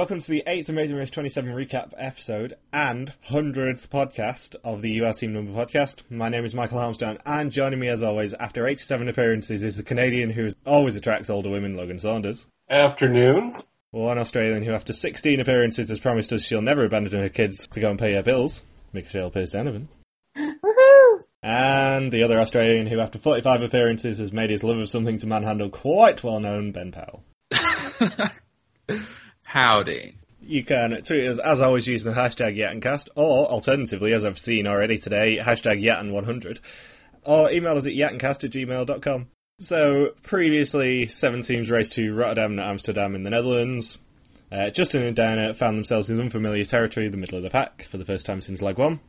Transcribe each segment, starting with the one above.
Welcome to the 8th Amazing Race 27 recap episode and 100th podcast of the UR Team Number podcast. My name is Michael Harmstone, and joining me as always after 87 appearances is the Canadian who always attracts older women, Logan Saunders. Afternoon. One Australian who after 16 appearances has promised us she'll never abandon her kids to go and pay her bills, Michelle Pierce Donovan. Woohoo! And the other Australian who after 45 appearances has made his love of something to manhandle quite well known, Ben Powell. Howdy. You can tweet us as always using the hashtag YatinCast, or alternatively, as I've seen already today, hashtag Yatin100, or email us at yatincast at gmail.com. So, previously, seven teams raced to Rotterdam and Amsterdam in the Netherlands. Uh, Justin and Diana found themselves in unfamiliar territory, the middle of the pack, for the first time since leg one.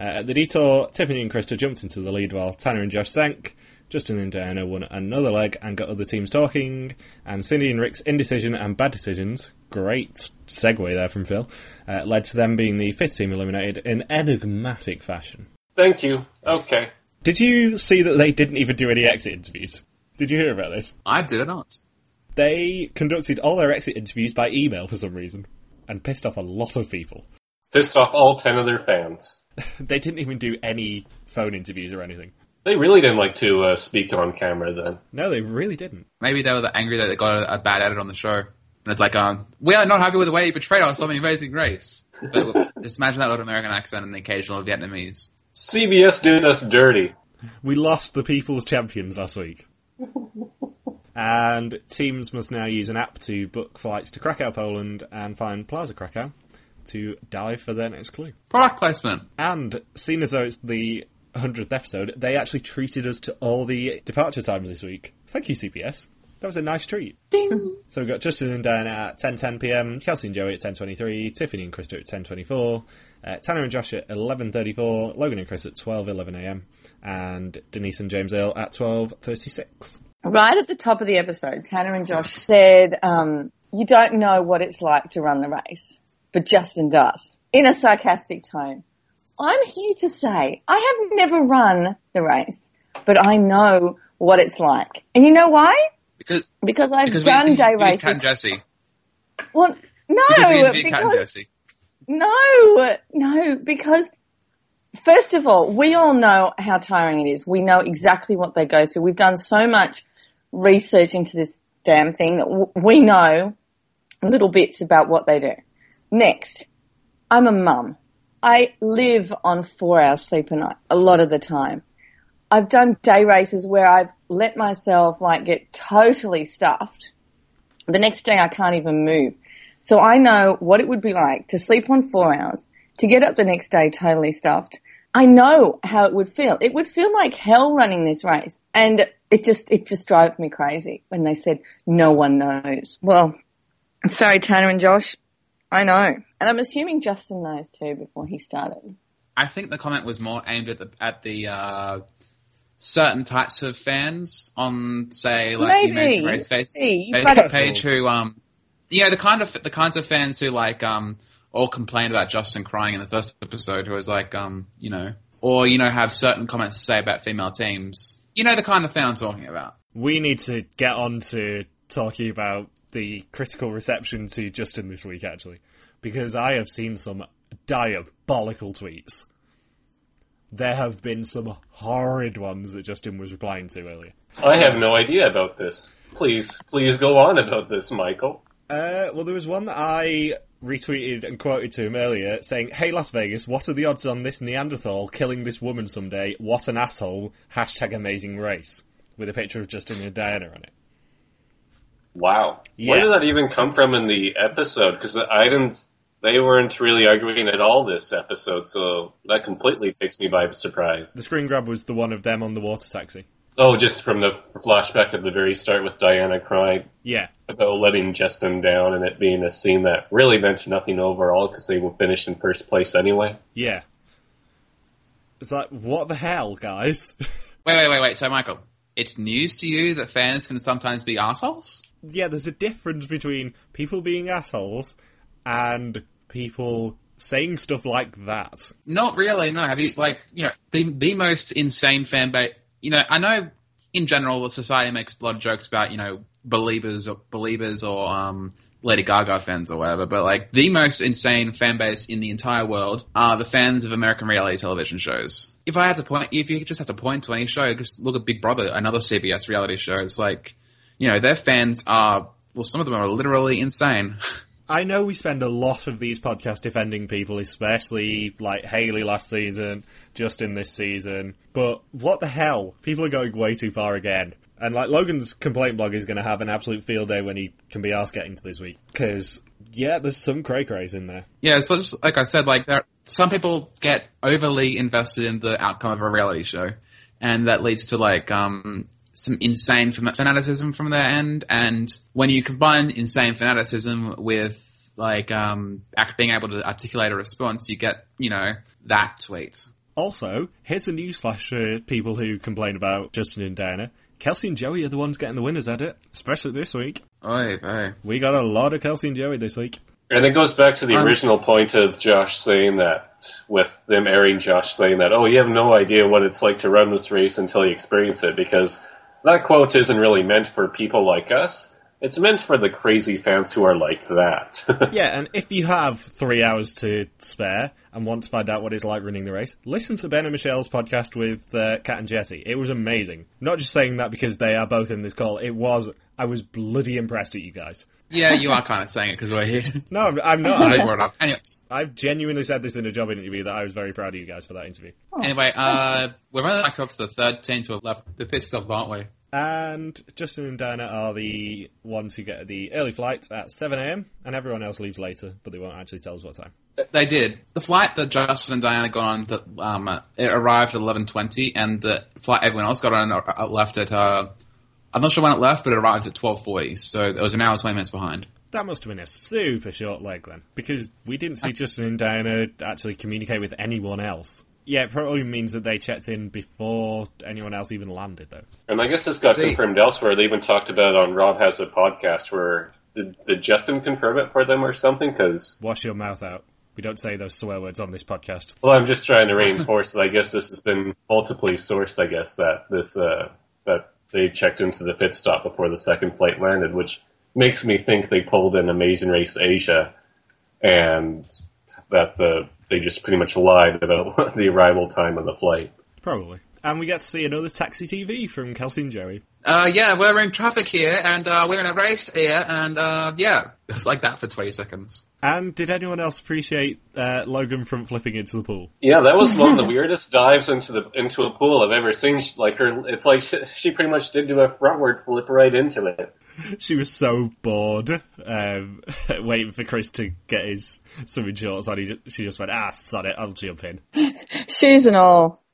Uh, at the detour, Tiffany and Krista jumped into the lead while Tanner and Josh sank. Justin and Diana won another leg and got other teams talking, and Cindy and Rick's indecision and bad decisions, great segue there from Phil, uh, led to them being the fifth team eliminated in enigmatic fashion. Thank you. Okay. Did you see that they didn't even do any exit interviews? Did you hear about this? I did not. They conducted all their exit interviews by email for some reason, and pissed off a lot of people. Pissed off all ten of their fans. they didn't even do any phone interviews or anything. They really didn't like to uh, speak on camera then. No, they really didn't. Maybe they were angry that they got a, a bad edit on the show. And it's like, um, we are not happy with the way you portrayed us on the Amazing Race. But just imagine that with an American accent and the occasional Vietnamese. CBS did us dirty. We lost the People's Champions last week. and teams must now use an app to book flights to Krakow, Poland, and find Plaza Krakow to dive for their next clue. Product placement. And seeing as though it's the 100th episode, they actually treated us to all the departure times this week. Thank you, CBS. That was a nice treat. Ding! So we've got Justin and Diana at 10.10 pm, Kelsey and Joey at 10.23, Tiffany and Krista at 10.24, uh, Tanner and Josh at 11.34, Logan and Chris at 12.11 am, and Denise and James Earl at 12.36. Right at the top of the episode, Tanner and Josh said, um, you don't know what it's like to run the race, but Justin does, in a sarcastic tone. I'm here to say, I have never run the race, but I know what it's like. And you know why? Because, Because I've because done we, day we, races. Cat and Jesse. Well, no, Because we Cat and Jesse. no, no, because first of all, we all know how tiring it is. We know exactly what they go through. We've done so much research into this damn thing that w- we know little bits about what they do. Next, I'm a mum. I live on four hours sleep a night a lot of the time. I've done day races where I've let myself like get totally stuffed. The next day I can't even move. So I know what it would be like to sleep on four hours, to get up the next day totally stuffed. I know how it would feel. It would feel like hell running this race. And it just, it just drove me crazy when they said no one knows. Well, sorry, Tanner and Josh. I know. And I'm assuming Justin knows too before he started. I think the comment was more aimed at the, at the, uh, certain types of fans on, say, like Maybe. the Amazing Race face, Maybe, Facebook page who, um, know, the kind of, the kinds of fans who like, um, all complained about Justin crying in the first episode who was like, um, you know, or, you know, have certain comments to say about female teams. You know the kind of fan I'm talking about. We need to get on to talking about the critical reception to Justin this week, actually, because I have seen some diabolical tweets. There have been some horrid ones that Justin was replying to earlier. I have no idea about this. Please, please go on about this, Michael. Uh, well, there was one that I retweeted and quoted to him earlier saying, Hey Las Vegas, what are the odds on this Neanderthal killing this woman someday? What an asshole. Hashtag amazing race. With a picture of Justin and Diana on it. Wow. Yeah. Where did that even come from in the episode? Because I didn't. They weren't really arguing at all this episode, so that completely takes me by surprise. The screen grab was the one of them on the water taxi. Oh, just from the flashback at the very start with Diana crying Yeah. about letting Justin down and it being a scene that really meant nothing overall because they were finished in first place anyway. Yeah. It's like, what the hell, guys? Wait, wait, wait, wait. So, Michael, it's news to you that fans can sometimes be assholes? Yeah, there's a difference between people being assholes and people saying stuff like that. Not really. No. Have you like you know the the most insane fan base? You know, I know in general the society makes of jokes about you know Beliebers or Beliebers or um Lady Gaga fans or whatever, but like the most insane fan base in the entire world are the fans of American reality television shows. If I had to point, if you just have to point to any show, just look at Big Brother, another CBS reality show. It's like, you know, their fans are, well, some of them are literally insane. I know we spend a lot of these podcasts defending people, especially like Haley last season, Justin this season, but what the hell? People are going way too far again. And like Logan's complaint blog is going to have an absolute field day when he can be asked getting to this week. Because, yeah, there's some cray crays in there. Yeah, so just like I said, like there, some people get overly invested in the outcome of a reality show, and that leads to like um, some insane fanaticism from their end. And when you combine insane fanaticism with like um, act, being able to articulate a response, you get you know that tweet. Also, here's a newsflash for people who complain about Justin and Diana. Kelsey and Joey are the ones getting the winners at it, especially this week. Oy vey. We got a lot of Kelsey and Joey this week. And it goes back to the Um, original point of Josh saying that, with them airing Josh saying that, oh, you have no idea what it's like to run this race until you experience it, because that quote isn't really meant for people like us. It's meant for the crazy fans who are like that. Yeah, and if you have three hours to spare and want to find out what it's like running the race, listen to Ben and Michelle's podcast with uh, Kat and Jesse. It was amazing. Not just saying that because they are both in this call. It was. I was bloody impressed at you guys. Yeah, you are kind of saying it because we're here. No, I'm, I'm not. I I, brought it up. Anyway, I've genuinely said this in a job interview that I was very proud of you guys for that interview. anyway, uh, we're running back up to the third team to have left the pit stop, aren't we? And Justin and Diana are the ones who get the early flight at 7am, and everyone else leaves later, but they won't actually tell us what time. They did. The flight that Justin and Diana got on, the, um, uh, it arrived at eleven twenty, and the flight everyone else got on uh, left at. Uh, I'm not sure when it left, but it arrived at twelve forty, so it was an hour twenty minutes behind. That must have been a super short leg then, because we didn't see Justin and Diana actually communicate with anyone else. Yeah, it probably means that they checked in before anyone else even landed, though. and I guess this got See- confirmed elsewhere. They even talked about it on Rob Has a Podcast where, did, did Justin confirm it for them or something? Because Wash your mouth out. We don't say those swear words on this podcast. Well, I'm just trying to reinforce that I guess this has been multiply sourced. I guess that this uh, that they checked into the pit stop before the second flight landed, which makes me think they pulled in Amazing Race Asia, and that the they just pretty much lied about the arrival time of the flight. Probably. And we get to see another taxi TV from Kelsey and Joey. Uh, yeah, we're in traffic here, and uh, we're in a race here, and uh, yeah, it's like that for twenty seconds. And did anyone else appreciate uh, Logan front flipping into the pool? Yeah, that was one of the weirdest dives into the into a pool I've ever seen. She- Like her, it's like she, she pretty much did do a frontward flip right into it. She was so bored, um, waiting for Chris to get his swimming shorts on. He ju- she just went, ah, sod it, I'll jump in. Shoes and all.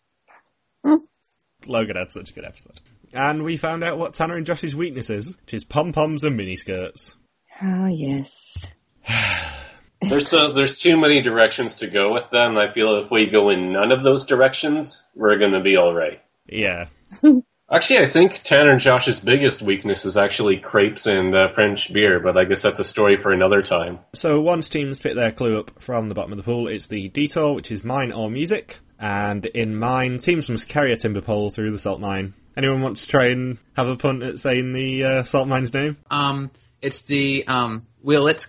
Logan had such a good episode. And we found out what Tanner and Josh's weakness is, which is pom-poms and miniskirts. Oh, yes. There's so, there's too many directions to go with them. I feel if we go in none of those directions, we're going to be all right. Yeah. Actually, I think Tanner and Josh's biggest weakness is actually crepes and uh, French beer, but I guess that's a story for another time. So once teams pick their clue up from the bottom of the pool, it's the detour, which is mine or music. And in mine, teams must carry a timber pole through the salt mine. Anyone want to try and have a punt at saying the uh, salt mine's name? Um, it's the um Wheelitz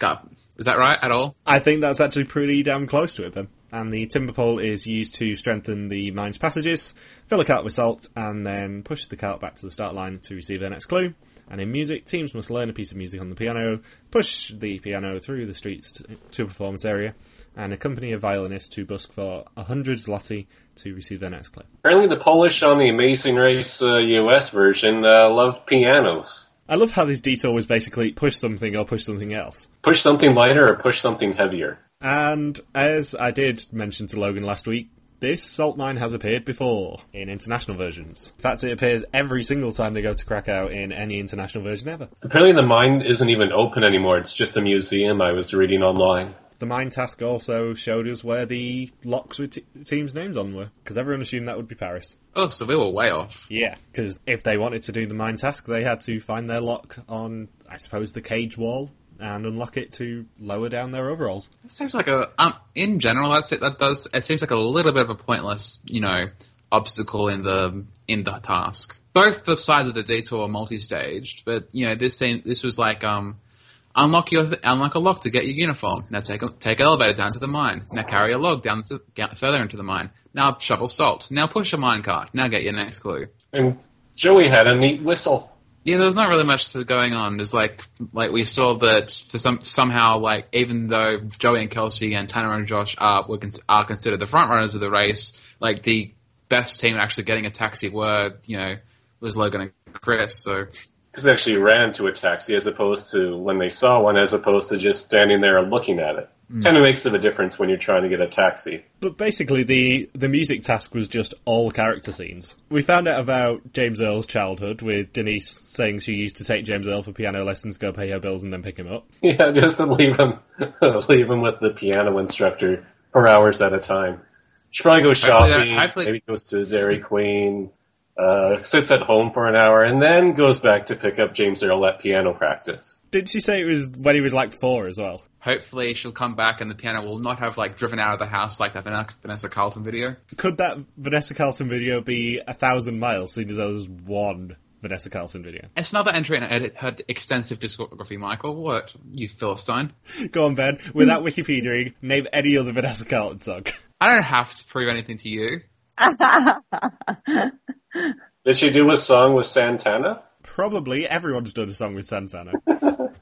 Is that right at all? I think that's actually pretty damn close to it then. And the timber pole is used to strengthen the mine's passages, fill a cart with salt, and then push the cart back to the start line to receive their next clue. And in music, teams must learn a piece of music on the piano, push the piano through the streets to, to a performance area, and accompany a violinist to busk for a 100 zloty to receive their next clue. Apparently, the Polish on the Amazing Race uh, US version uh, love pianos. I love how this detour was basically push something or push something else. Push something lighter or push something heavier. And as I did mention to Logan last week, this salt mine has appeared before in international versions. In fact, it appears every single time they go to Krakow in any international version ever. Apparently, the mine isn't even open anymore. It's just a museum. I was reading online. The mine task also showed us where the locks with t- teams' names on were, because everyone assumed that would be Paris. Oh, so we were way off. Yeah, because if they wanted to do the mine task, they had to find their lock on, I suppose, the cage wall and unlock it to lower down their overalls. It seems like a um in general that's it. That does it seems like a little bit of a pointless you know obstacle in the in the task. Both the sides of the detour are multi-staged, but you know this seemed this was like um Unlock your th- unlock a lock to get your uniform. Now take a, take an elevator down to the mine. Now carry a log down to, further into the mine. Now shovel salt. Now push a mine cart. Now get your next clue. And Joey had a neat whistle. Yeah, there's not really much going on. There's like like we saw that for some somehow like even though Joey and Kelsey and Tanner and Josh are were are considered the front runners of the race, like the best team actually getting a taxi were you know was Logan and Chris. So Because they actually ran to a taxi as opposed to when they saw one, as opposed to just standing there and looking at it. Mm. Kind of makes of a difference when you're trying to get a taxi. But basically, the the music task was just all character scenes. We found out about James Earl's childhood with Denise saying she used to take James Earl for piano lessons, go pay her bills, and then pick him up. Yeah, just to leave him, leave him with the piano instructor for hours at a time. She probably goes Hopefully that- shopping, maybe goes to Dairy Queen, uh, sits at home for an hour, and then goes back to pick up James Earl at piano practice. Didn't she say it was when he was like four as well? hopefully she'll come back and the piano will not have like driven out of the house like that Vanessa- Vanessa Carlton video. Could that Vanessa Carlton video be a thousand miles, seeing as there was one Vanessa Carlton video? It's another entry in her, her extensive discography, Michael. What you philistine? Go on, Ben. Without Wikipedia, name any other Vanessa Carlton song. I don't have to prove anything to you. Did she do a song with Santana? Probably everyone's done a song with Santana.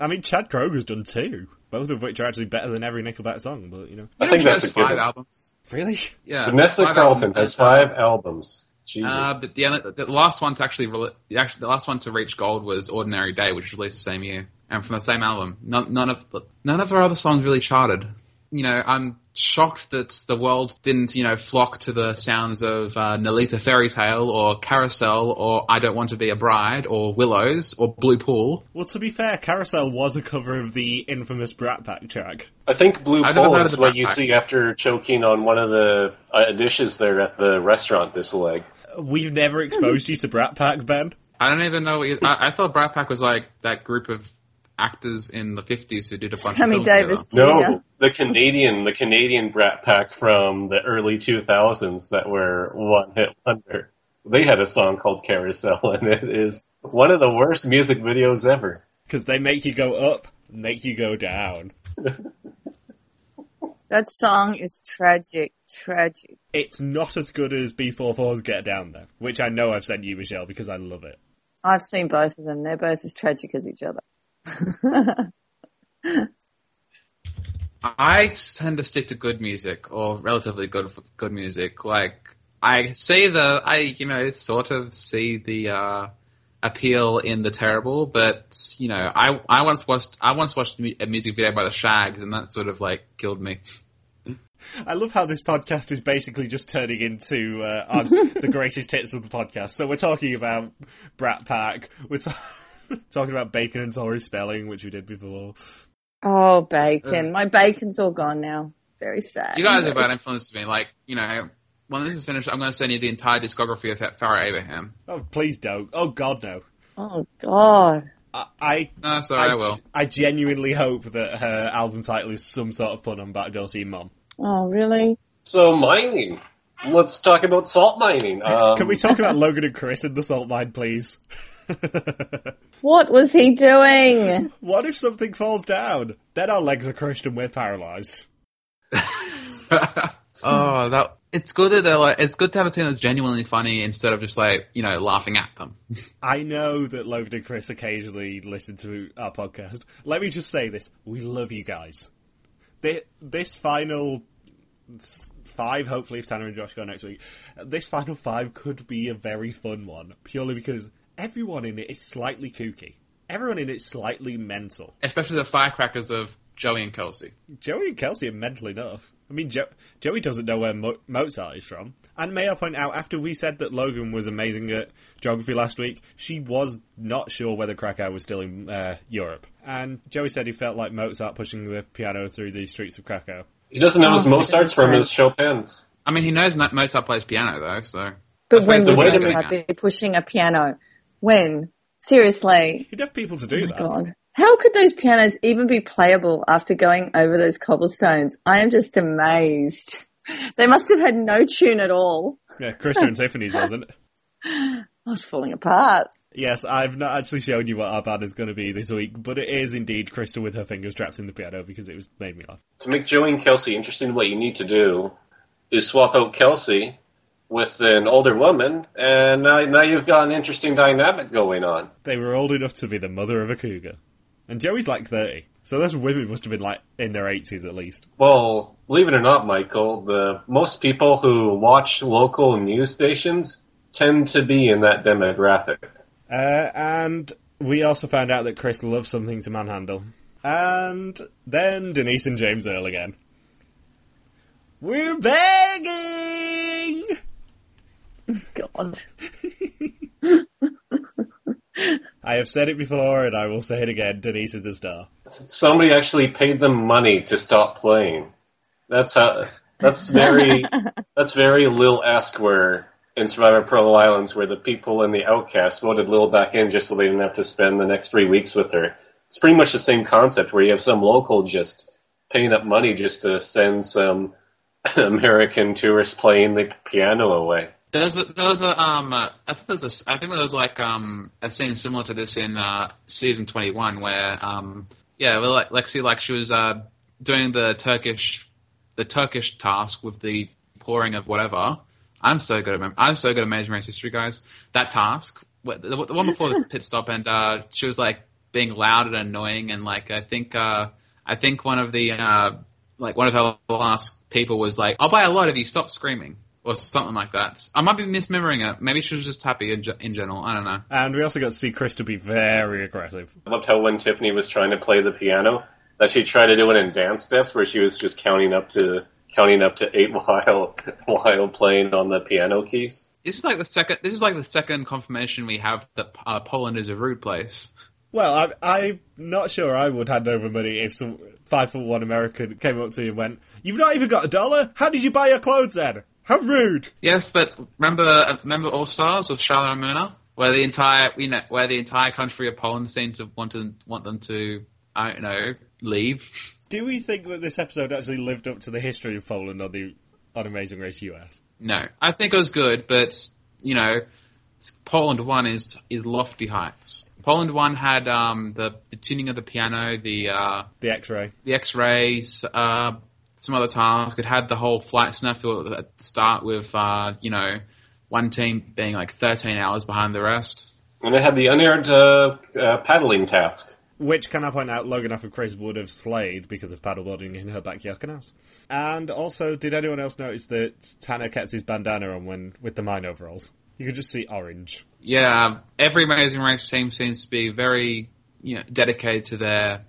I mean, Chad Kroeger's done two, both of which are actually better than every Nickelback song. But you know, I You think know, that's she a five given. albums. really, Yeah, Vanessa five Carlton albums. has five albums. Jesus. Uh, but the, the last one to actually, rele- actually, the last one to reach gold was "Ordinary Day," which was released the same year, and from the same album. None, none of none of her other songs really charted. You know, I'm shocked that the world didn't, you know, flock to the sounds of uh, Nolita Fairy Tale or Carousel or I Don't Want to Be a Bride or Willows or Blue Pool. well, to be fair, Carousel was a cover of the infamous Brat Pack track. I think Blue I've never Pole is what you Pack. see after choking on one of the uh, dishes there at the restaurant this leg. We've never exposed you to Brat Pack, Ben. I don't even know. What you, I, I thought Brat Pack was like that group of actors in the 50s who did a bunch Sammy of films Davis together. Jr. No, the Canadian, the Canadian Brat Pack from the early 2000s that were one hit wonder. They had a song called Carousel, and it is one of the worst music videos ever. Because they make you go up, make you go down. That song is tragic, tragic. It's not as good as B44's Get Down, though, which I know I've sent you, Michelle, because I love it. I've seen both of them. They're both as tragic as each other. I tend to stick to good music or relatively good good music. Like I see the I you know sort of see the uh, appeal in the terrible, but you know I I once watched I once watched a music video by the Shaggs and that sort of like killed me. I love how this podcast is basically just turning into uh, our, the greatest hits of the podcast. So we're talking about Brat Pack, we're ta- talking about Bacon and Tori Spelling, which we did before. Oh, bacon. My bacon's all gone now. Very sad. You guys are about influenced me. Like you know when this is finished, I'm going to send you the entire discography of Farrah Abraham. Oh, please don't. Oh, God, no. Oh, God. I, I, No, sorry, I, will. I genuinely hope that her album title is some sort of pun on Backdoor Teen Mom. Oh, really? So mining. Let's talk about salt mining. Um, Can we talk about Logan and Chris in the salt mine, please? What was he doing? what if something falls down? Then our legs are crushed and we're paralyzed. oh, that it's good that they're like it's good to have a scene that's genuinely funny instead of just like you know laughing at them. I know that Logan and Chris occasionally listen to our podcast. Let me just say this: we love you guys. Thi- This final five, hopefully, if Tanner and Josh go next week, this final five could be a very fun one, purely because everyone in it is slightly kooky. Everyone in it is slightly mental. Especially the firecrackers of Joey and Kelsey. Joey and Kelsey are mental enough. I mean, jo- Joey doesn't know where Mo- Mozart is from. And may I point out, after we said that Logan was amazing at geography last week, she was not sure whether Krakow was still in uh, Europe. And Joey said he felt like Mozart pushing the piano through the streets of Krakow. he doesn't know his Oh, Mozart's from his Chopin's. I mean, he knows Mozart plays piano though, so But That's when basically would he's Mozart be pushing a piano? When? Seriously? He'd have people to do oh that. God. How could those pianos even be playable after going over those cobblestones? I am just amazed. They must have had no tune at all. Yeah, Krista and Tiffany's wasn't. I was falling apart. Yes, I've not actually shown you what our band is going to be this week, but it is indeed Krista with her fingers trapped in the piano because it was made me laugh. To make Joey and Kelsey interesting, what you need to do is swap out Kelsey with an older woman, and now, now you've got an interesting dynamic going on. They were old enough to be the mother of a cougar. And Joey's like 30. So those women must have been like in their 80s at least. Well, believe it or not, Michael, the most people who watch local news stations tend to be in that demographic. Uh, and we also found out that Chris loves something to manhandle. And then Denise and James Earl again. We're begging! God. I have said it before and I will say it again. Denise is a star. Somebody actually paid them money to stop playing. That's how. That's very. that's very Lill esque where in Survivor Pearl Islands, where the people in the Outcast voted Lill back in just so they didn't have to spend the next three weeks with her. It's pretty much the same concept where you have some local just paying up money just to send some American tourist playing the piano away. There's a, there was um uh, I think there's a I think there was like um a scene similar to this in uh, season 21 where um yeah well like Lexi like she was uh doing the Turkish the Turkish task with the pouring of whatever. I'm so good at I'm so good at Amazing Race History, guys. That task, the, the one before the pit stop, and uh, she was like being loud and annoying, and like I think uh, I think one of the uh, like one of her last people was like, "I'll buy a lot of you. Stop screaming." Or something like that. I might be misremembering it. Maybe she was just happy in, in general. I don't know. And we also got to see Chris to be very aggressive. I loved how when Tiffany was trying to play the piano, that she tried to do it in dance steps where she was just counting up to counting up to eight while while playing on the piano keys. This is like the second. This is like the second confirmation we have that uh, Poland is a rude place. Well, I, I'm not sure I would hand over money if some five foot one American came up to you and went, "You've not even got a dollar. How did you buy your clothes then? How rude!" Yes, but remember, remember All Stars with Charla and Mirna, where the entire you know where the entire country of Poland seemed to want to want them to I don't know leave. Do we think that this episode actually lived up to the history of Poland on the on Amazing Race US? No, I think it was good, but you know, Poland One is is lofty heights. Poland One had um, the the tuning of the piano, the uh, The X-ray. the X-rays, uh, some other tasks. It had the whole flight snafu at the start with uh, you know one team being like 13 hours behind the rest. And it had the unaired uh, uh, paddling task. Which, can I point out, Logan off of Chris would have slayed because of paddleboarding in her backyard canals. And also, did anyone else notice that Tanner kept his bandana on when with the mine overalls? You could just see orange. Yeah, every Amazing Race team seems to be very you know dedicated to their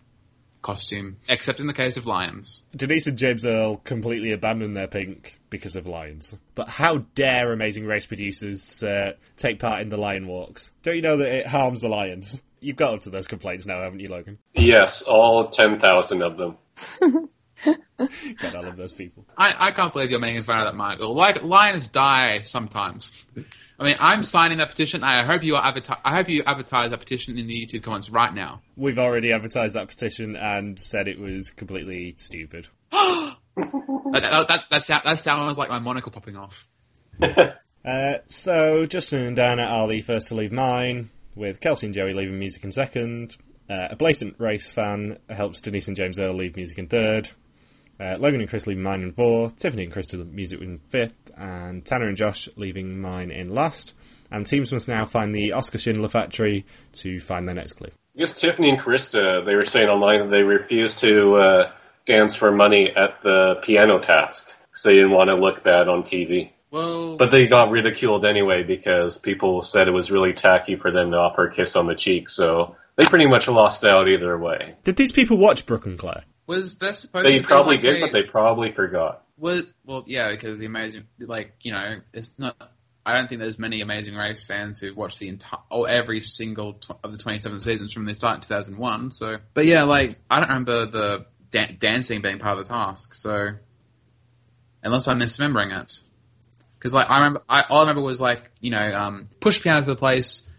costume, except in the case of Lions. Denise and James Earl completely abandoned their pink because of lions. But how dare Amazing Race producers uh, take part in the lion walks? Don't you know that it harms the lions? You've got up to those complaints now, haven't you, Logan? Yes, all 10,000 of them. God, I love those people. I, I can't believe you're making fun of that, Michael. Like lions die sometimes. I mean, I'm signing that petition. I hope you advertise. I hope you advertise that petition in the YouTube comments right now. We've already advertised that petition and said it was completely stupid. That, that, that, that, sound, that sounds like my monocle popping off. Uh, so Justin and Dan are the first to leave mine, with Kelsey and Joey leaving music in second. Uh, a blatant race fan helps Denise and James Earl leave music in third. Uh, Logan and Chris leaving mine in fourth. Tiffany and Krista music in fifth. And Tanner and Josh leaving mine in last. And teams must now find the Oscar Schindler factory to find their next clue. I guess Tiffany and Krista, they were saying online that they refused to uh, dance for money at the piano task because they didn't want to look bad on TV. Well, But they got ridiculed anyway because people said it was really tacky for them to offer a kiss on the cheek, so they pretty much lost out either way. Did these people watch Brooke and Claire? Was there supposed They to be They probably like did, a- but they probably forgot. Was well, yeah, because the amazing, like you know, it's not. I don't think there's many Amazing Race fans who've watched the entire, or every single tw- of the 27 seasons from the start in 2001. So, but yeah, like I don't remember the dan- dancing being part of the task. So, unless I'm misremembering it, because like I remember, I all I remember was like you know, um, push piano to the place,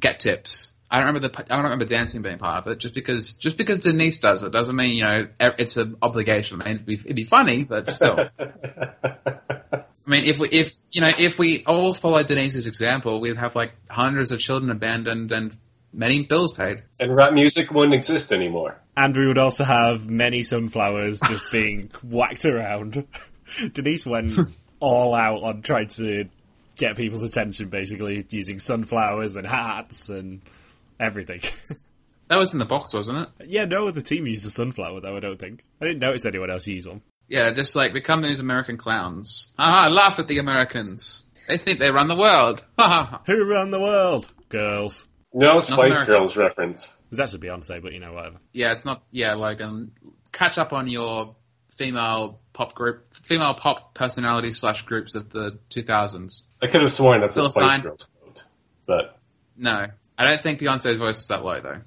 get tips. I don't remember the I don't remember dancing being part of it. Just because just because Denise does it doesn't mean you know e- it's an obligation. I mean, it'd be, it'd be funny, but still. I mean, if we, if you know, if we all followed Denise's example, we'd have like hundreds of children abandoned and many bills paid. And rap music wouldn't exist anymore. And we would also have many sunflowers just being whacked around. Denise went all out on trying to get people's attention, basically using sunflowers and hats and everything. That was in the box, wasn't it? yeah, no other team used a sunflower though. I don't think. I didn't notice anyone else use one. Yeah, just like become these American clowns. Ah, laugh at the Americans. They think they run the world. Ha ha ha. Who run the world? Girls. No Spice Girls reference. It was actually Beyonce, but you know whatever. Yeah, it's not. Yeah, Logan, catch up on your female pop group, female pop personality slash groups of the 2000s. I could have sworn that's Still a Spice signed. Girls quote. But No, I don't think Beyonce's voice is that low though.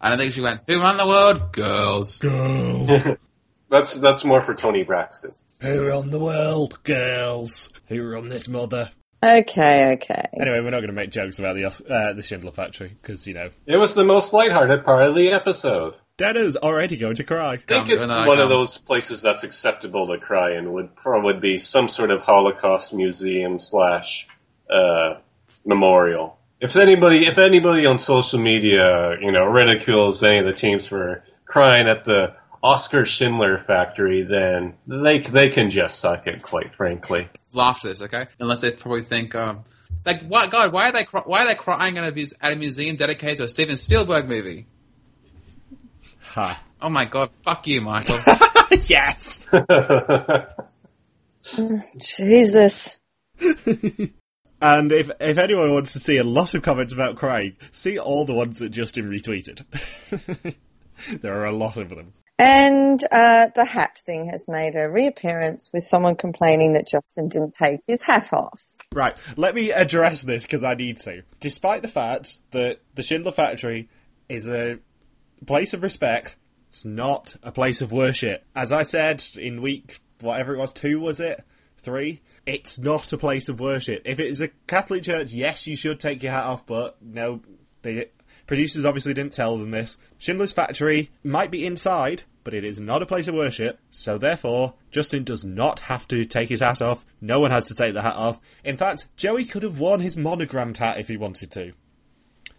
I don't think she went, "Who run the world? Girls." Girls. that's that's more for Toni Braxton. Who run the world? Girls. Who run this mother? Okay, okay. Anyway, we're not going to make jokes about the uh, the Schindler Factory because you know It was the most lighthearted part of the episode. Dana's already going to cry. I think it's good night, one of those places that's acceptable to cry in would probably be some sort of Holocaust museum slash uh, memorial. If anybody, if anybody on social media, you know, ridicules any of the teams for crying at the Oscar Schindler factory, then they they can just suck it, quite frankly. Laugh at this, okay? Unless they probably think, um, like, what? God, why are they cry- why are they crying at a, muse- at a museum dedicated to a Steven Spielberg movie? Ha. Oh my God, fuck you, Michael. yes. Jesus. And if if anyone wants to see a lot of comments about crying, see all the ones that Justin retweeted. there are a lot of them. And uh, the hat thing has made a reappearance with someone complaining that Justin didn't take his hat off. Right, let me address this because I need to. Despite the fact that the Schindler Factory is a place of respect, it's not a place of worship. As I said in week, whatever it was, two was it? Three? It's not a place of worship. If it is a Catholic church, yes, you should take your hat off, but no, the producers obviously didn't tell them this. Schindler's Factory might be inside, but it is not a place of worship, so therefore, Justin does not have to take his hat off. No one has to take the hat off. In fact, Joey could have worn his monogrammed hat if he wanted to.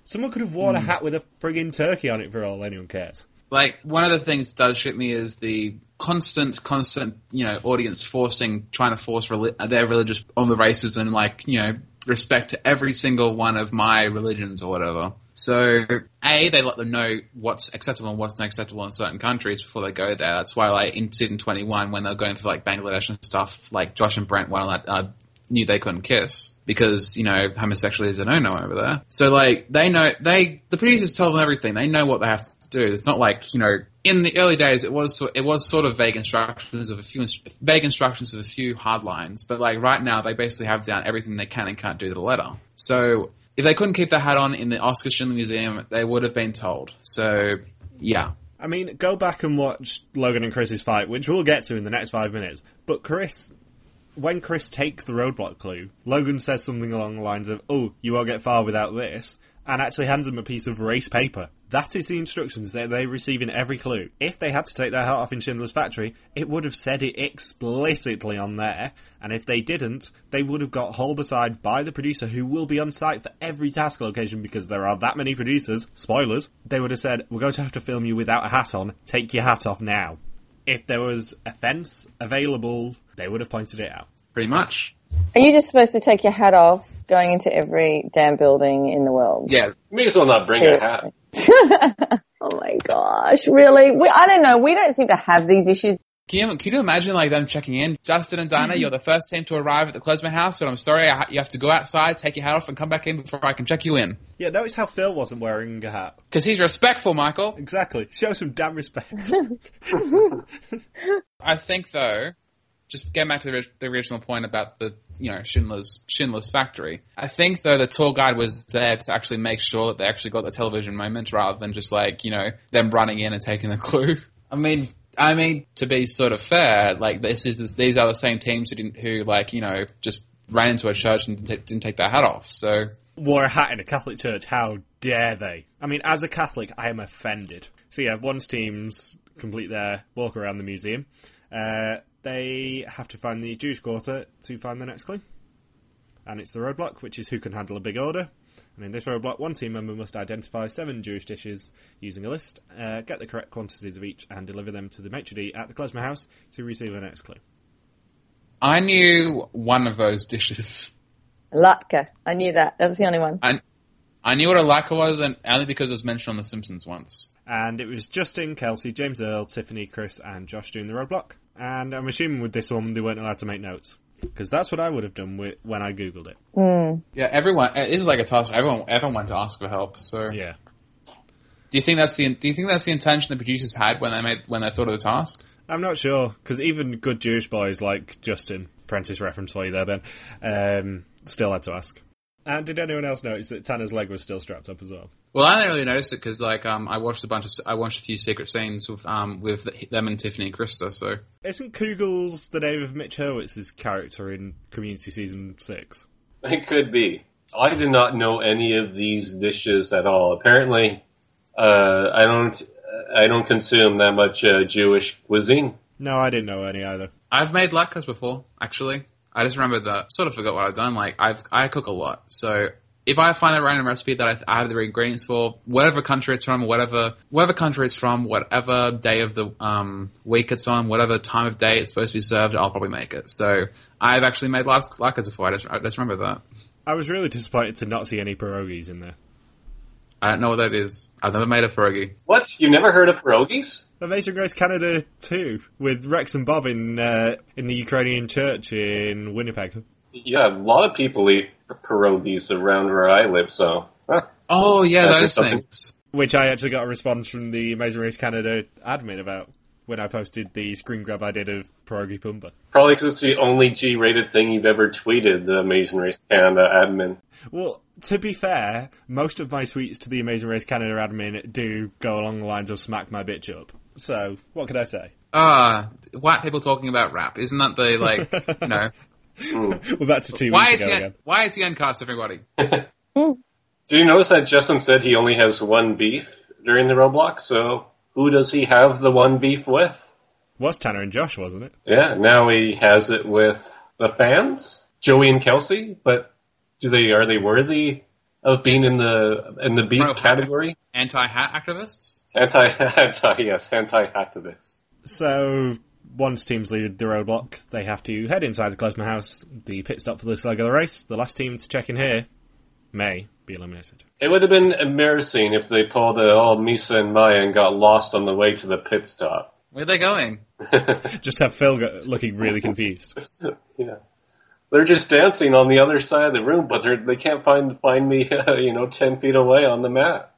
Someone could have worn a hmm. hat with a friggin' turkey on it for all anyone cares. like one of the things that does shit me is the constant, constant, you know, audience forcing, trying to force their religious on the races and like, you know, respect to every single one of my religions or whatever. So, A, they let them know what's acceptable and what's not acceptable in certain countries before they go there. That's why, like, in season 21, when they're going through, like, Bangladesh and stuff, like, Josh and Brent on that, uh, knew they couldn't kiss because, you know, homosexuality is a no-no over there. So, like, they know, they, the producers tell them everything. They know what they have to do. It's not like, you know, in the early days, it was, it was sort of vague instructions of a few, vague instructions with a few hard lines. But, like, right now, they basically have down everything they can and can't do to the letter. So, if they couldn't keep their hat on in the Oscar Schindler Museum, they would have been told. So, yeah. I mean, go back and watch Logan and Chris's fight, which we'll get to in the next five minutes. But Chris, when Chris takes the roadblock clue, Logan says something along the lines of, Oh, you won't get far without this, and actually hands him a piece of race paper. That is the instructions that they receive in every clue. If they had to take their hat off in Schindler's Factory, it would have said it explicitly on there, and if they didn't, they would have got hauled aside by the producer who will be on site for every task location because there are that many producers. Spoilers. They would have said, We're going to have to film you without a hat on. Take your hat off now. If there was a fence available, they would have pointed it out. Pretty much. Are you just supposed to take your hat off going into every damn building in the world? Yeah. May as well not bring a hat. oh my gosh, really? We, I don't know. We don't seem to have these issues. Can you, can you imagine like them checking in? Justin and Dinah, you're the first team to arrive at the Klezmer house, but I'm sorry, I, ha- you have to go outside, take your hat off, and come back in before I can check you in. Yeah, notice how Phil wasn't wearing a hat. Because he's respectful, Michael. Exactly. Show some damn respect. I think though, just getting back to the, the original point about the you know Schindler's Schindler's factory. I think though the tour guide was there to actually make sure that they actually got the television moment rather than just like you know them running in and taking the clue. I mean. I mean, to be sort of fair, like this is these are the same teams who didn't, who like you know just ran into a church and didn't, didn't take their hat off. So Wore a hat in a Catholic church. How dare they? I mean, as a Catholic, I am offended. So yeah, one's teams complete their walk around the museum. Uh, they have to find the Jewish quarter to find the next clue. And it's the roadblock, which is who can handle a big order. And in this roadblock, one team member must identify seven Jewish dishes using a list, uh, get the correct quantities of each, and deliver them to the maitre d' at the klezmer house to receive the next clue. I knew one of those dishes. Latke. I knew that. That was the only one. I, I knew what a latke was, and only because it was mentioned on The Simpsons once. And it was Justin, Kelsey, James Earl, Tiffany, Chris, and Josh doing the roadblock. And I'm assuming with this one they weren't allowed to make notes. Because that's what I would have done with, when I googled it. Yeah, everyone. It is like a task. Everyone, everyone went to ask for help. So, Yeah. do you think that's the Do you think that's the intention the producers had when they made when they thought of the task? I'm not sure, because even good Jewish boys like Justin, Prentice reference for you there, Ben, um, still had to ask. And did anyone else notice that Tanner's leg was still strapped up as well? Well, I didn't really notice it because like um, I watched a bunch of I watched a few secret scenes with um with them and Tiffany and Krista. So Isn't Kugels the name of Mitch Hurwitz's character in Community Season 6? It could be. I did not know any of these dishes at all. Apparently, uh, I don't. I don't consume that much uh, Jewish cuisine. No, I didn't know any either. I've made latkes before. Actually, I just remembered that. Sort of forgot what I've done. Like I've I cook a lot, so if I find a random recipe that I, I have the ingredients for, whatever country it's from, whatever whatever country it's from, whatever day of the um, week it's on, whatever time of day it's supposed to be served, I'll probably make it. So I've actually made latkes before. I just I just remember that. I was really disappointed to not see any pierogies in there. I don't know what that is. I've never made a pierogi. What? You never heard of pierogies? Amazing Race Canada 2 with Rex and Bob in uh, in the Ukrainian church in Winnipeg. Yeah, a lot of people eat pierogies around where I live. So, huh. Oh yeah, That is those things. Which I actually got a response from the Amazing Race Canada admin about when I posted the screen grab I did of Pierogi Pumba. probably because it's the only G-rated thing you've ever tweeted. The Amazing Race Canada admin. Well, to be fair, most of my tweets to the Amazing Race Canada admin do go along the lines of smack my bitch up. So, what could I say? Ah, white people talking about rap. Isn't that the like you know? We're back to two Why weeks ago ATN? again. Why ATN cast everybody? Do you notice that Justin said he only has one beef during the roadblock? So who does he have the one beef with? Was Tanner and Josh, wasn't it? Yeah, now he has it with the fans, Joey and Kelsey. But do they are they worthy of being in the in the beef Bro, category? Anti-hat activists. Anti anti yes, anti activists. So, once teams lead the roadblock, they have to head inside the Klezmer house, the pit stop for this leg of the race. The last team to check in here may be eliminated. It would have been embarrassing if they pulled a all Misa and Maya and got lost on the way to the pit stop. Where are they going? Just have Phil go- looking really confused. yeah. They're just dancing on the other side of the room, but they're, they can't find find me, you know, ten feet away on the mat.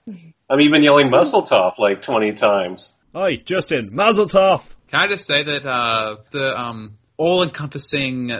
I'm even yelling "Mazel Tov" like twenty times. Hi, Justin, Mazel Tov! Can I just say that uh, the um, all-encompassing,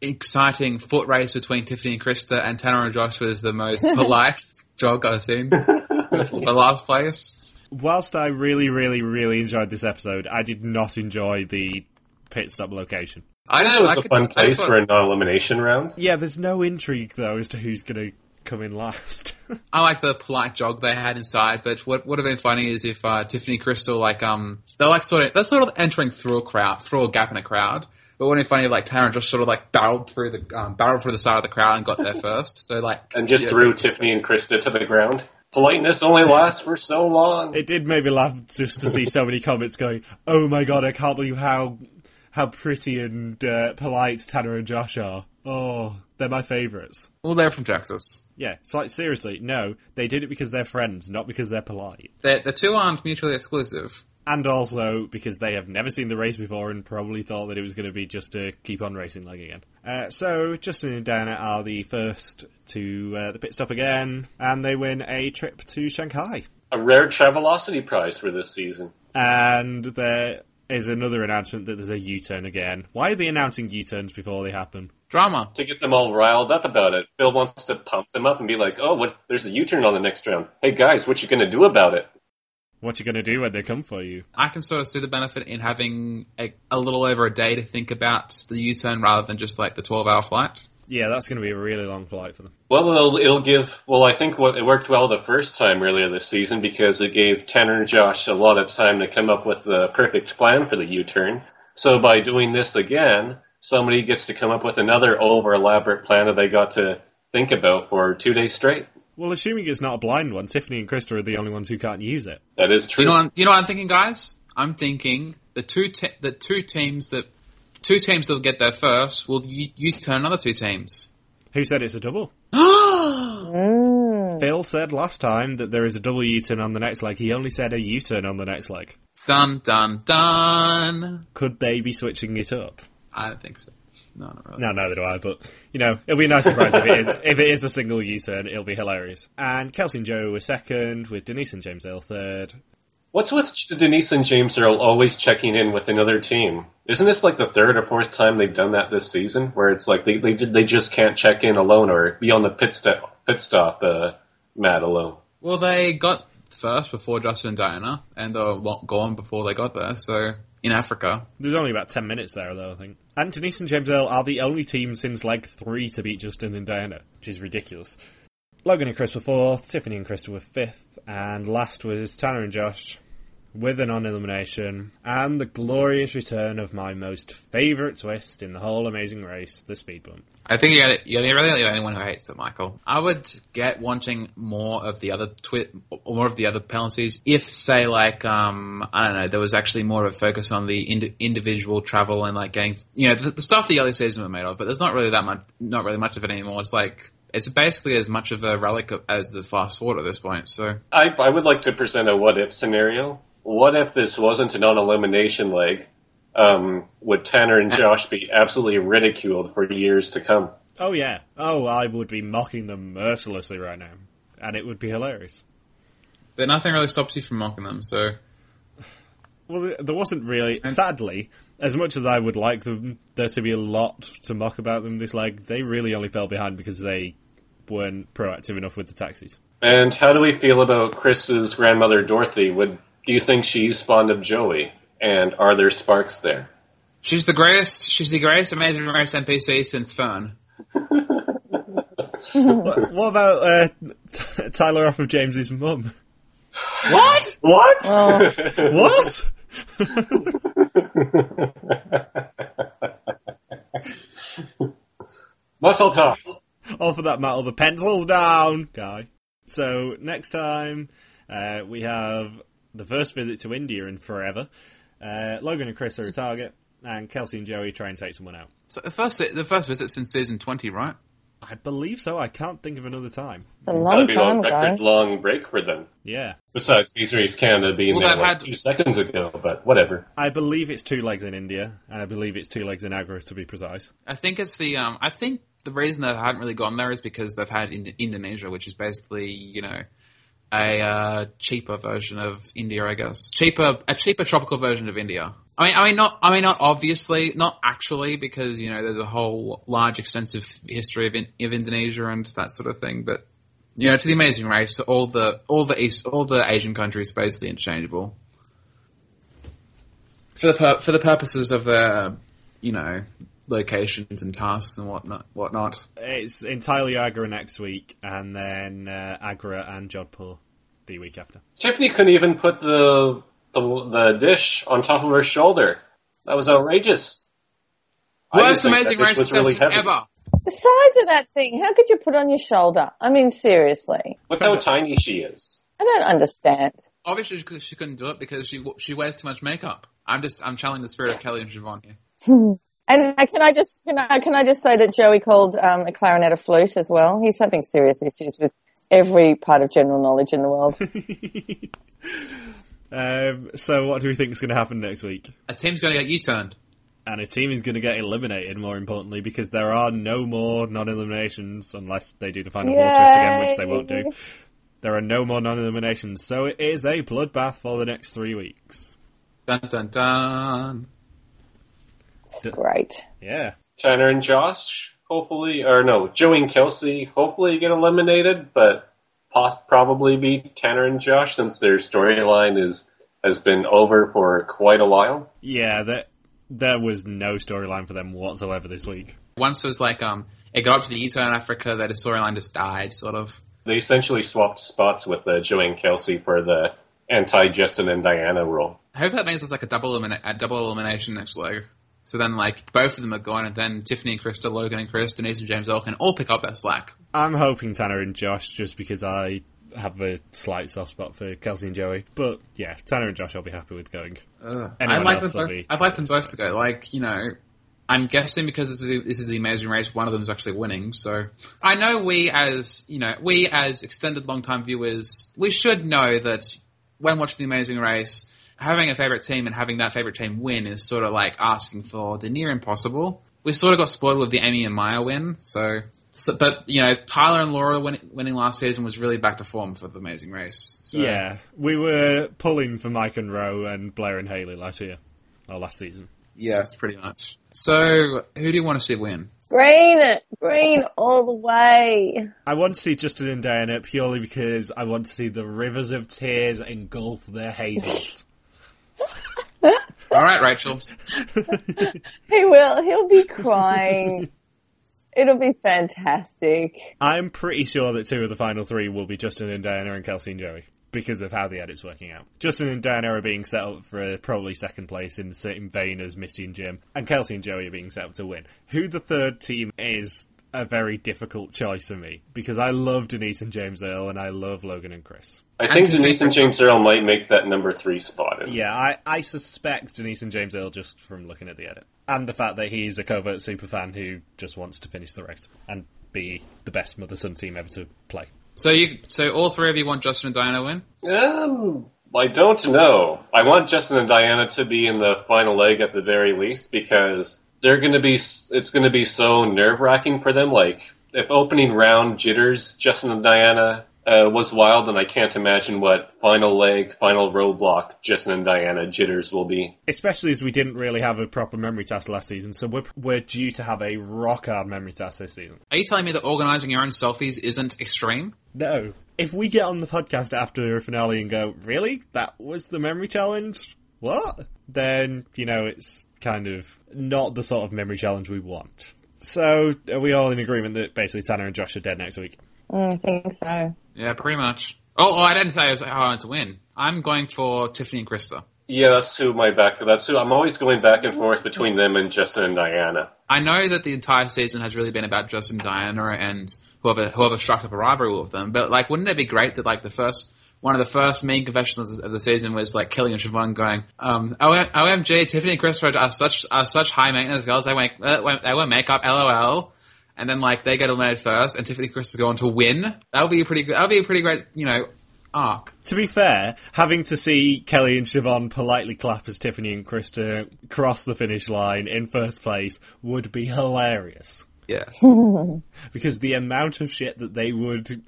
exciting foot race between Tiffany and Krista and Tanner and Josh was the most polite jog I've seen for the last place. Whilst I really, really, really enjoyed this episode, I did not enjoy the pit stop location. I know it was I a fun just- place for a non-elimination round. Yeah, there's no intrigue though as to who's going to come in last. I like the polite jog they had inside, but what would have been funny is if uh, Tiffany Krista like um they're like sort of they're sort of entering through a crowd through a gap in a crowd. But wouldn't it be funny if like Tanner just sort of like barreled through the um, barreled through the side of the crowd and got there first? So like And just yeah, threw Tiffany and Krista to the ground. Politeness only lasts for so long. it did make me laugh just to see so many comments going, "Oh my god, I can't believe how how pretty and uh, polite Tanner and Josh are. Oh, they're my favourites. Well, they're from Texas. Yeah, it's like seriously, no, they did it because they're friends, not because they're polite. They're, the two aren't mutually exclusive. And also because they have never seen the race before and probably thought that it was going to be just a keep on racing leg again. Uh, so Justin and Dana are the first to uh, the pit stop again, and they win a trip to Shanghai. A rare Travelocity prize for this season. And there is another announcement that there's a U-turn again. Why are they announcing U-turns before they happen? Drama. To get them all riled up about it. Phil wants to pump them up and be like, oh, what, there's a U-turn on the next round. Hey guys, what you gonna do about it? What you going to do when they come for you? I can sort of see the benefit in having a, a little over a day to think about the U-turn rather than just like the 12-hour flight. Yeah, that's going to be a really long flight for them. Well, it'll, it'll give. Well, I think what it worked well the first time earlier this season because it gave Tanner and Josh a lot of time to come up with the perfect plan for the U-turn. So by doing this again, somebody gets to come up with another over elaborate plan that they got to think about for two days straight. Well, assuming it's not a blind one, Tiffany and Krista are the only ones who can't use it. That is true. You know, what I'm, you know what I'm thinking, guys? I'm thinking the two te- the two teams that two teams that will get there first will U- U-turn another two teams. Who said it's a double? Mm. Phil said last time that there is a double U-turn on the next leg. He only said a U-turn on the next leg. Dun dun dun. Could they be switching it up? I don't think so. No, not really. No, neither do I. But you know, it'll be a nice surprise if it is. If it is a single U-turn, it'll be hilarious. And Kelsey and Joe were second, with Denise and James Earl third. What's with Denise and James Earl always checking in with another team? Isn't this like the third or fourth time they've done that this season, where it's like they they they just can't check in alone or be on the pit stop pit stop uh, mat alone? Well, they got first before Justin and Diana, and they were gone before they got there. So in Africa, There's only about ten minutes there, though. I think. And Denise and James Earl are the only team since leg three to beat Justin and Diana, which is ridiculous. Logan and Chris were fourth, Tiffany and Krista were fifth, and last was Tanner and Josh with a non-elimination, and the glorious return of my most favourite twist in the whole amazing race, the speed bump. I think you're, you're really the only one who hates it, Michael. I would get wanting more of the other twi- or more of the other penalties if, say, like um, I don't know, there was actually more of a focus on the ind- individual travel and like getting, you know, the, the stuff the early season were made of. But there's not really that much, not really much of it anymore. It's like it's basically as much of a relic as the fast forward at this point. So I I would like to present a what if scenario. What if this wasn't a non-elimination leg? Um, would Tanner and Josh be absolutely ridiculed for years to come? Oh yeah, oh I would be mocking them mercilessly right now, and it would be hilarious. but nothing really stops you from mocking them. So Well, there- there wasn't really. Sadly, as much as I would like them, there to be a lot to mock about them this leg, they really only fell behind because they weren't proactive enough with the taxis. And how do we feel about Chris's grandmother Dorothy? Would do you think she's fond of Joey? And are there sparks there? she's the greatest. She's the greatest amazing race NPC since Fern. what, what about uh, T- Tyler off of James's mum? What? What? Well, What? Muscle talk. All for that matter, the pencils down, guy. So next time uh, we have the first visit to India in forever. Uh, Logan and Chris are a target, and Kelsey and Joey try and take someone out. So the first the first visit since season twenty, right? I believe so. I can't think of another time. a That'd long be a record ago. long break for them. Yeah, Besides Beast Race Canada being Well, there that like had- two seconds ago, but whatever. I believe it's two legs in India, and I believe it's two legs in Agra to be precise. I think it's the um. I think the reason they haven't really gone there is because they've had Ind- Indonesia, which is basically you know a uh, cheaper version of India, I guess. Cheaper, a cheaper tropical version of India. I mean, I mean, not, I mean, not obviously, not actually, because you know there's a whole large, extensive history of, in, of Indonesia and that sort of thing. But you know, to the Amazing Race, all the all the East, all the Asian countries basically interchangeable for the pur- for the purposes of the you know, locations and tasks and whatnot. Whatnot. It's entirely Agra next week, and then uh, Agra and Jodhpur the week after. Tiffany couldn't even put the, the the dish on top of her shoulder. That was outrageous. I Worst Amazing that dish Race was really contestant heavy. ever. The size of that thing, how could you put on your shoulder? I mean, seriously. Look how tiny she is. I don't understand. Obviously, she, she couldn't do it because she she wears too much makeup. I'm just I'm channeling the spirit of Kelly and Siobhan here. And can I just can I, can I just say that Joey called um, a clarinet a flute as well? He's having serious issues with every part of general knowledge in the world. Um, so, what do we think is going to happen next week? A team's going to get U-turned. And a team is going to get eliminated, more importantly, because there are no more non-eliminations unless they do the final four twist again, which they won't do. There are no more non-eliminations, so it is a bloodbath for the next three weeks. Dun dun dun. Great. Yeah. Tanner and Josh, hopefully, or no, Joey and Kelsey, hopefully get eliminated, but pos- probably be Tanner and Josh since their storyline is has been over for quite a while. Yeah, there, there was no storyline for them whatsoever this week. Once it was like um, it got up to the U-turn in Africa, that the storyline just died, sort of. They essentially swapped spots with uh, Joey and Kelsey for the anti Justin and Diana role. I hope that means it's like a double elimina- a double elimination next leg. So then, like both of them are gone, and then Tiffany and Krista, Logan and Chris, Denise and James all can all pick up that slack. I'm hoping Tanner and Josh, just because I have a slight soft spot for Kelsey and Joey. But yeah, Tanner and Josh, I'll be happy with going. Ugh. Anyone I'd like them both. I'd like them both to go. Like you know, I'm guessing because this is, the, this is the Amazing Race, one of them is actually winning. So I know we as you know, we as extended long time viewers, we should know that when watching the Amazing Race, having a favorite team and having that favorite team win is sort of like asking for the near impossible. We sort of got spoiled with the Amy and Maya win, so. So, but you know, Tyler and Laura win, winning last season was really back to form for the Amazing Race. So, Yeah, we were pulling for Mike and Rowe and Blair and Haley last year, or last season. Yeah, it's pretty much. So, who do you want to see win? Green, green all the way. I want to see Justin and Diana purely because I want to see the rivers of tears engulf their hazes. All right, Rachel. He will. He'll be crying. It'll be fantastic. I'm pretty sure that two of the final three will be Justin and Diana and Kelsey and Joey because of how the edit's working out. Justin and Diana are being set up for a probably second place in the same vein as Misty and Jim, and Kelsey and Joey are being set up to win. Who the third team is a very difficult choice for me because I love Denise and James Earl and I love Logan and Chris. I think Denise and James Earl might make that number three spot. In. Yeah, I, I suspect Denise and James Earl just from looking at the edit. And the fact that he's a covert superfan who just wants to finish the race and be the best mother son team ever to play. So you, so all three of you want Justin and Diana win? Um, I don't know. I want Justin and Diana to be in the final leg at the very least because they're going to be. It's going to be so nerve wracking for them. Like if opening round jitters, Justin and Diana uh, was wild, and I can't imagine what final leg, final roadblock, Justin and Diana jitters will be. Especially as we didn't really have a proper memory test last season, so we're, we're due to have a rock hard memory test this season. Are you telling me that organising your own selfies isn't extreme? No. If we get on the podcast after a finale and go, really? That was the memory challenge? What? Then, you know, it's kind of not the sort of memory challenge we want. So, are we all in agreement that basically Tanner and Josh are dead next week? Mm, I think so. Yeah, pretty much. Oh, oh I didn't say I was, how I want to win. I'm going for Tiffany and Krista. Yeah, that's who my back. That's who I'm always going back and forth between them and Justin and Diana. I know that the entire season has really been about Justin and Diana and whoever whoever struck up a rivalry with them. But like, wouldn't it be great that like the first one of the first main confessions of the season was like Kelly and Siobhan going, um, "OM- "OMG, Tiffany and Chris are such are such high maintenance girls. They wear uh, they wear makeup, lol." And then like they get eliminated first, and Tiffany and Chris go on to win. That would be a pretty good. That would be a pretty great, you know, arc. To be fair, having to see Kelly and Siobhan politely clap as Tiffany and Krista cross the finish line in first place would be hilarious. Yeah. Because the amount of shit that they would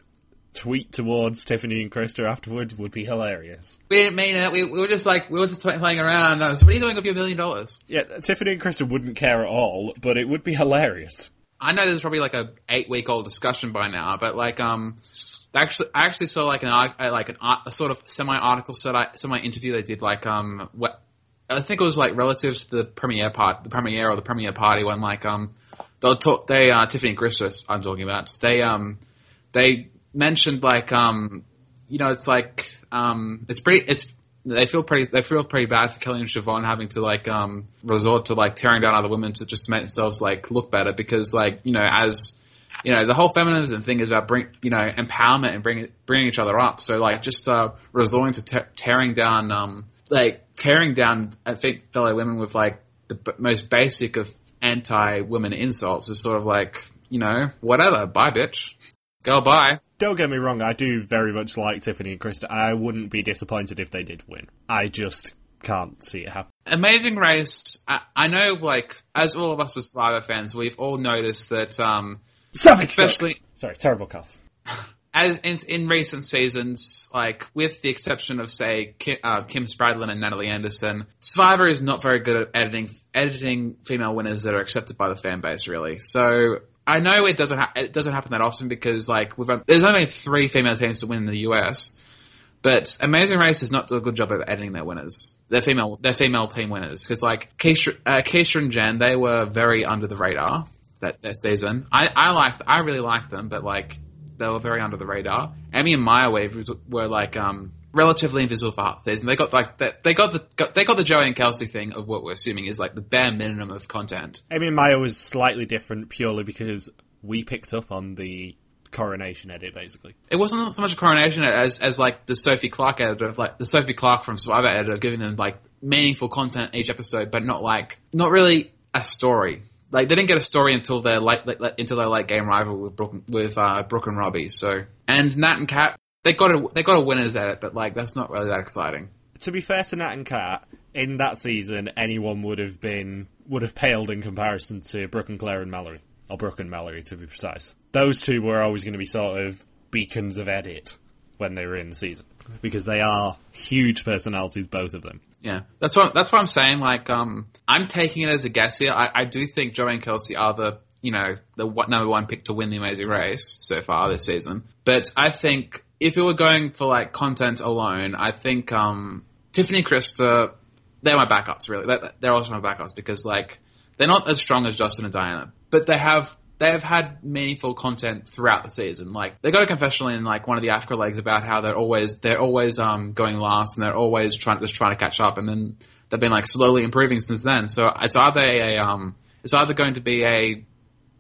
tweet towards Tiffany and Krista afterwards would be hilarious. We didn't mean it. We, we were just like we were just playing around. So what are you doing with your million dollars? Yeah, Tiffany and Krista wouldn't care at all, but it would be hilarious. I know there's probably like a eight week old discussion by now, but like um, actually I actually saw like an uh, like an a sort of semi article semi interview they did like um what I think it was like relatives to the premiere part the premiere or the premiere party when like um they'll talk they uh Tiffany and Krista I'm talking about they um they mentioned like um you know it's like um it's pretty it's they feel pretty they feel pretty bad for Kelly and Siobhan having to like um resort to like tearing down other women to just make themselves like look better because like you know as you know the whole feminism thing is about bring you know empowerment and bringing bringing each other up. So like just uh resorting to te- tearing down um like tearing down I think fellow women with like the b- most basic of anti women insults is sort of like you know whatever bye bitch. Go bye Don't get me wrong, I do very much like Tiffany and Krista, and I wouldn't be disappointed if they did win. I just can't see it happen. Amazing Race. I, I know, like, as all of us as Survivor fans, we've all noticed that, um, especially Sorry, terrible cough. as in, in recent seasons, like with the exception of say Kim, uh, Kim Spradlin and Natalie Anderson, Survivor is not very good at editing editing female winners that are accepted by the fan base. Really, so I know it doesn't ha- it doesn't happen that often because like we've, there's only three female teams to win in the US. But Amazing Race does not do a good job of editing their winners. Their female, their female team winners. Because like Kisha, uh, Kisha and Jen, they were very under the radar that, that season. I, I liked, I really liked them, but like they were very under the radar. Amy and Maya Wave were like, um, relatively invisible for half the season. They got like they, they got the got, they got the Joey and Kelsey thing of what we're assuming is like the bare minimum of content. Amy and Maya was slightly different purely because we picked up on the coronation edit, basically. It wasn't so much a coronation as as like the Sophie Clarke edit of like the Sophie Clarke from Survivor edit of giving them like meaningful content each episode, but not like not really a story. Like they didn't get a story until their late, late until their late game rival with Brooke, with uh, Brooke and Robbie. So and Nat and Kat they got a they got a winners edit, but like that's not really that exciting. To be fair to Nat and Kat, in that season, anyone would have been would have paled in comparison to Brooke and Claire and Mallory, or Brooke and Mallory to be precise. Those two were always going to be sort of beacons of edit when they were in the season because they are huge personalities, both of them. Yeah, that's what that's what I'm saying. Like, um, I'm taking it as a guess here. I, I do think Joey and Kelsey are the you know the number one pick to win the Amazing Race so far this season. But I think if you were going for like content alone, I think um, Tiffany Krista they're my backups. Really, they're, also my backups because like they're not as strong as Justin and Diana, but they have they have had meaningful content throughout the season. Like they got a confessional in like one of the Africa legs about how they're always they're always um going last and they're always trying just trying to catch up, and then they've been like slowly improving since then. So it's either a um it's either going to be a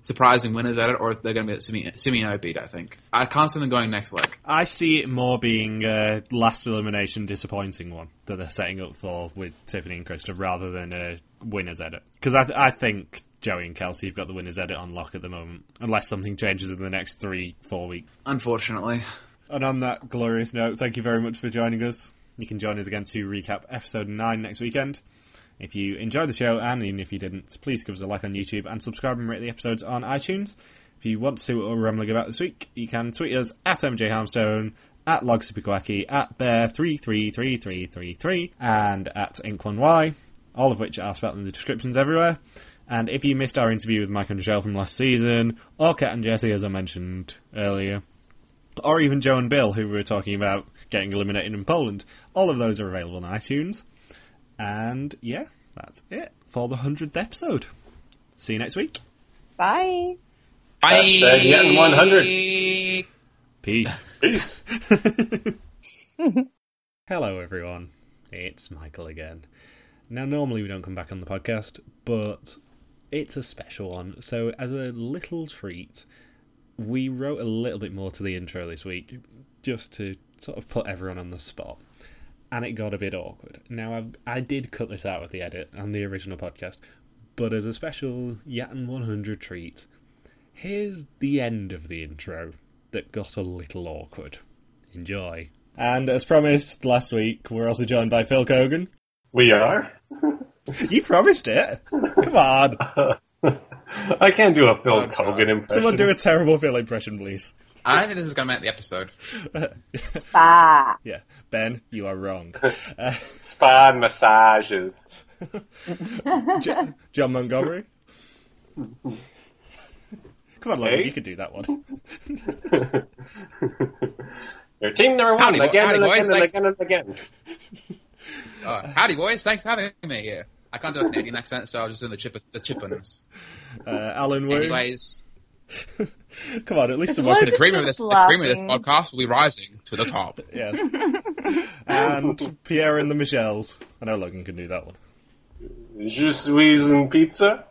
surprising winners at it, or they're going to be at semi semi no beat. I think I can't see them going next leg. I see it more being a last elimination disappointing one that they're setting up for with Tiffany and Krista rather than a winners edit because I, I think Joey and Kelsey have got the winners edit on lock at the moment, unless something changes in the next three, four weeks. Unfortunately. And on that glorious note, thank you very much for joining us. You can join us again to recap episode 9 next weekend. If you enjoyed the show, and even if you didn't, please give us a like on YouTube and subscribe and rate the episodes on iTunes. If you want to see what we're rambling about this week, you can tweet us at MJ Harmstone, at LogSuperQuacky, at Bear33333, and at Ink1Y, all of which are spelled in the descriptions everywhere. And if you missed our interview with Mike and Michelle from last season, or Kat and Jesse, as I mentioned earlier, or even Joe and Bill, who we were talking about getting eliminated in Poland, all of those are available on iTunes. And yeah, that's it for the 100th episode. See you next week. Bye. Bye. Hashtag getting 100. Peace. Peace. Hello, everyone. It's Michael again. Now, normally we don't come back on the podcast, but it's a special one. So, as a little treat, we wrote a little bit more to the intro this week, just to sort of put everyone on the spot. And it got a bit awkward. Now, I've, I did cut this out of the edit on the original podcast, but as a special Yatten 100 treat, here's the end of the intro that got a little awkward. Enjoy. And as promised last week, we're also joined by Phil Keoghan. We are. You promised it. Come on. I can't do a Phil Oh, God. Keoghan impression. Someone do a terrible Phil impression, please. I don't think this is going to make the episode. Bye. yeah, Ben, you are wrong. Uh, spa massages. J- John Montgomery. Come on, Logan, Hey? you can do that one. Your team number one Howdy, again howdy, and boys. again and again and again. Uh, howdy, boys. Thanks for having me here. I can't do a Canadian accent, so I was just doing the chip the chippins. Uh, Alan Wu. Anyways, Come on, at least It's someone could. the cream of this the cream of this podcast will be rising to the top. Yes. and Pierre and the Michelles. I know Logan can do that one. Je suis une pizza.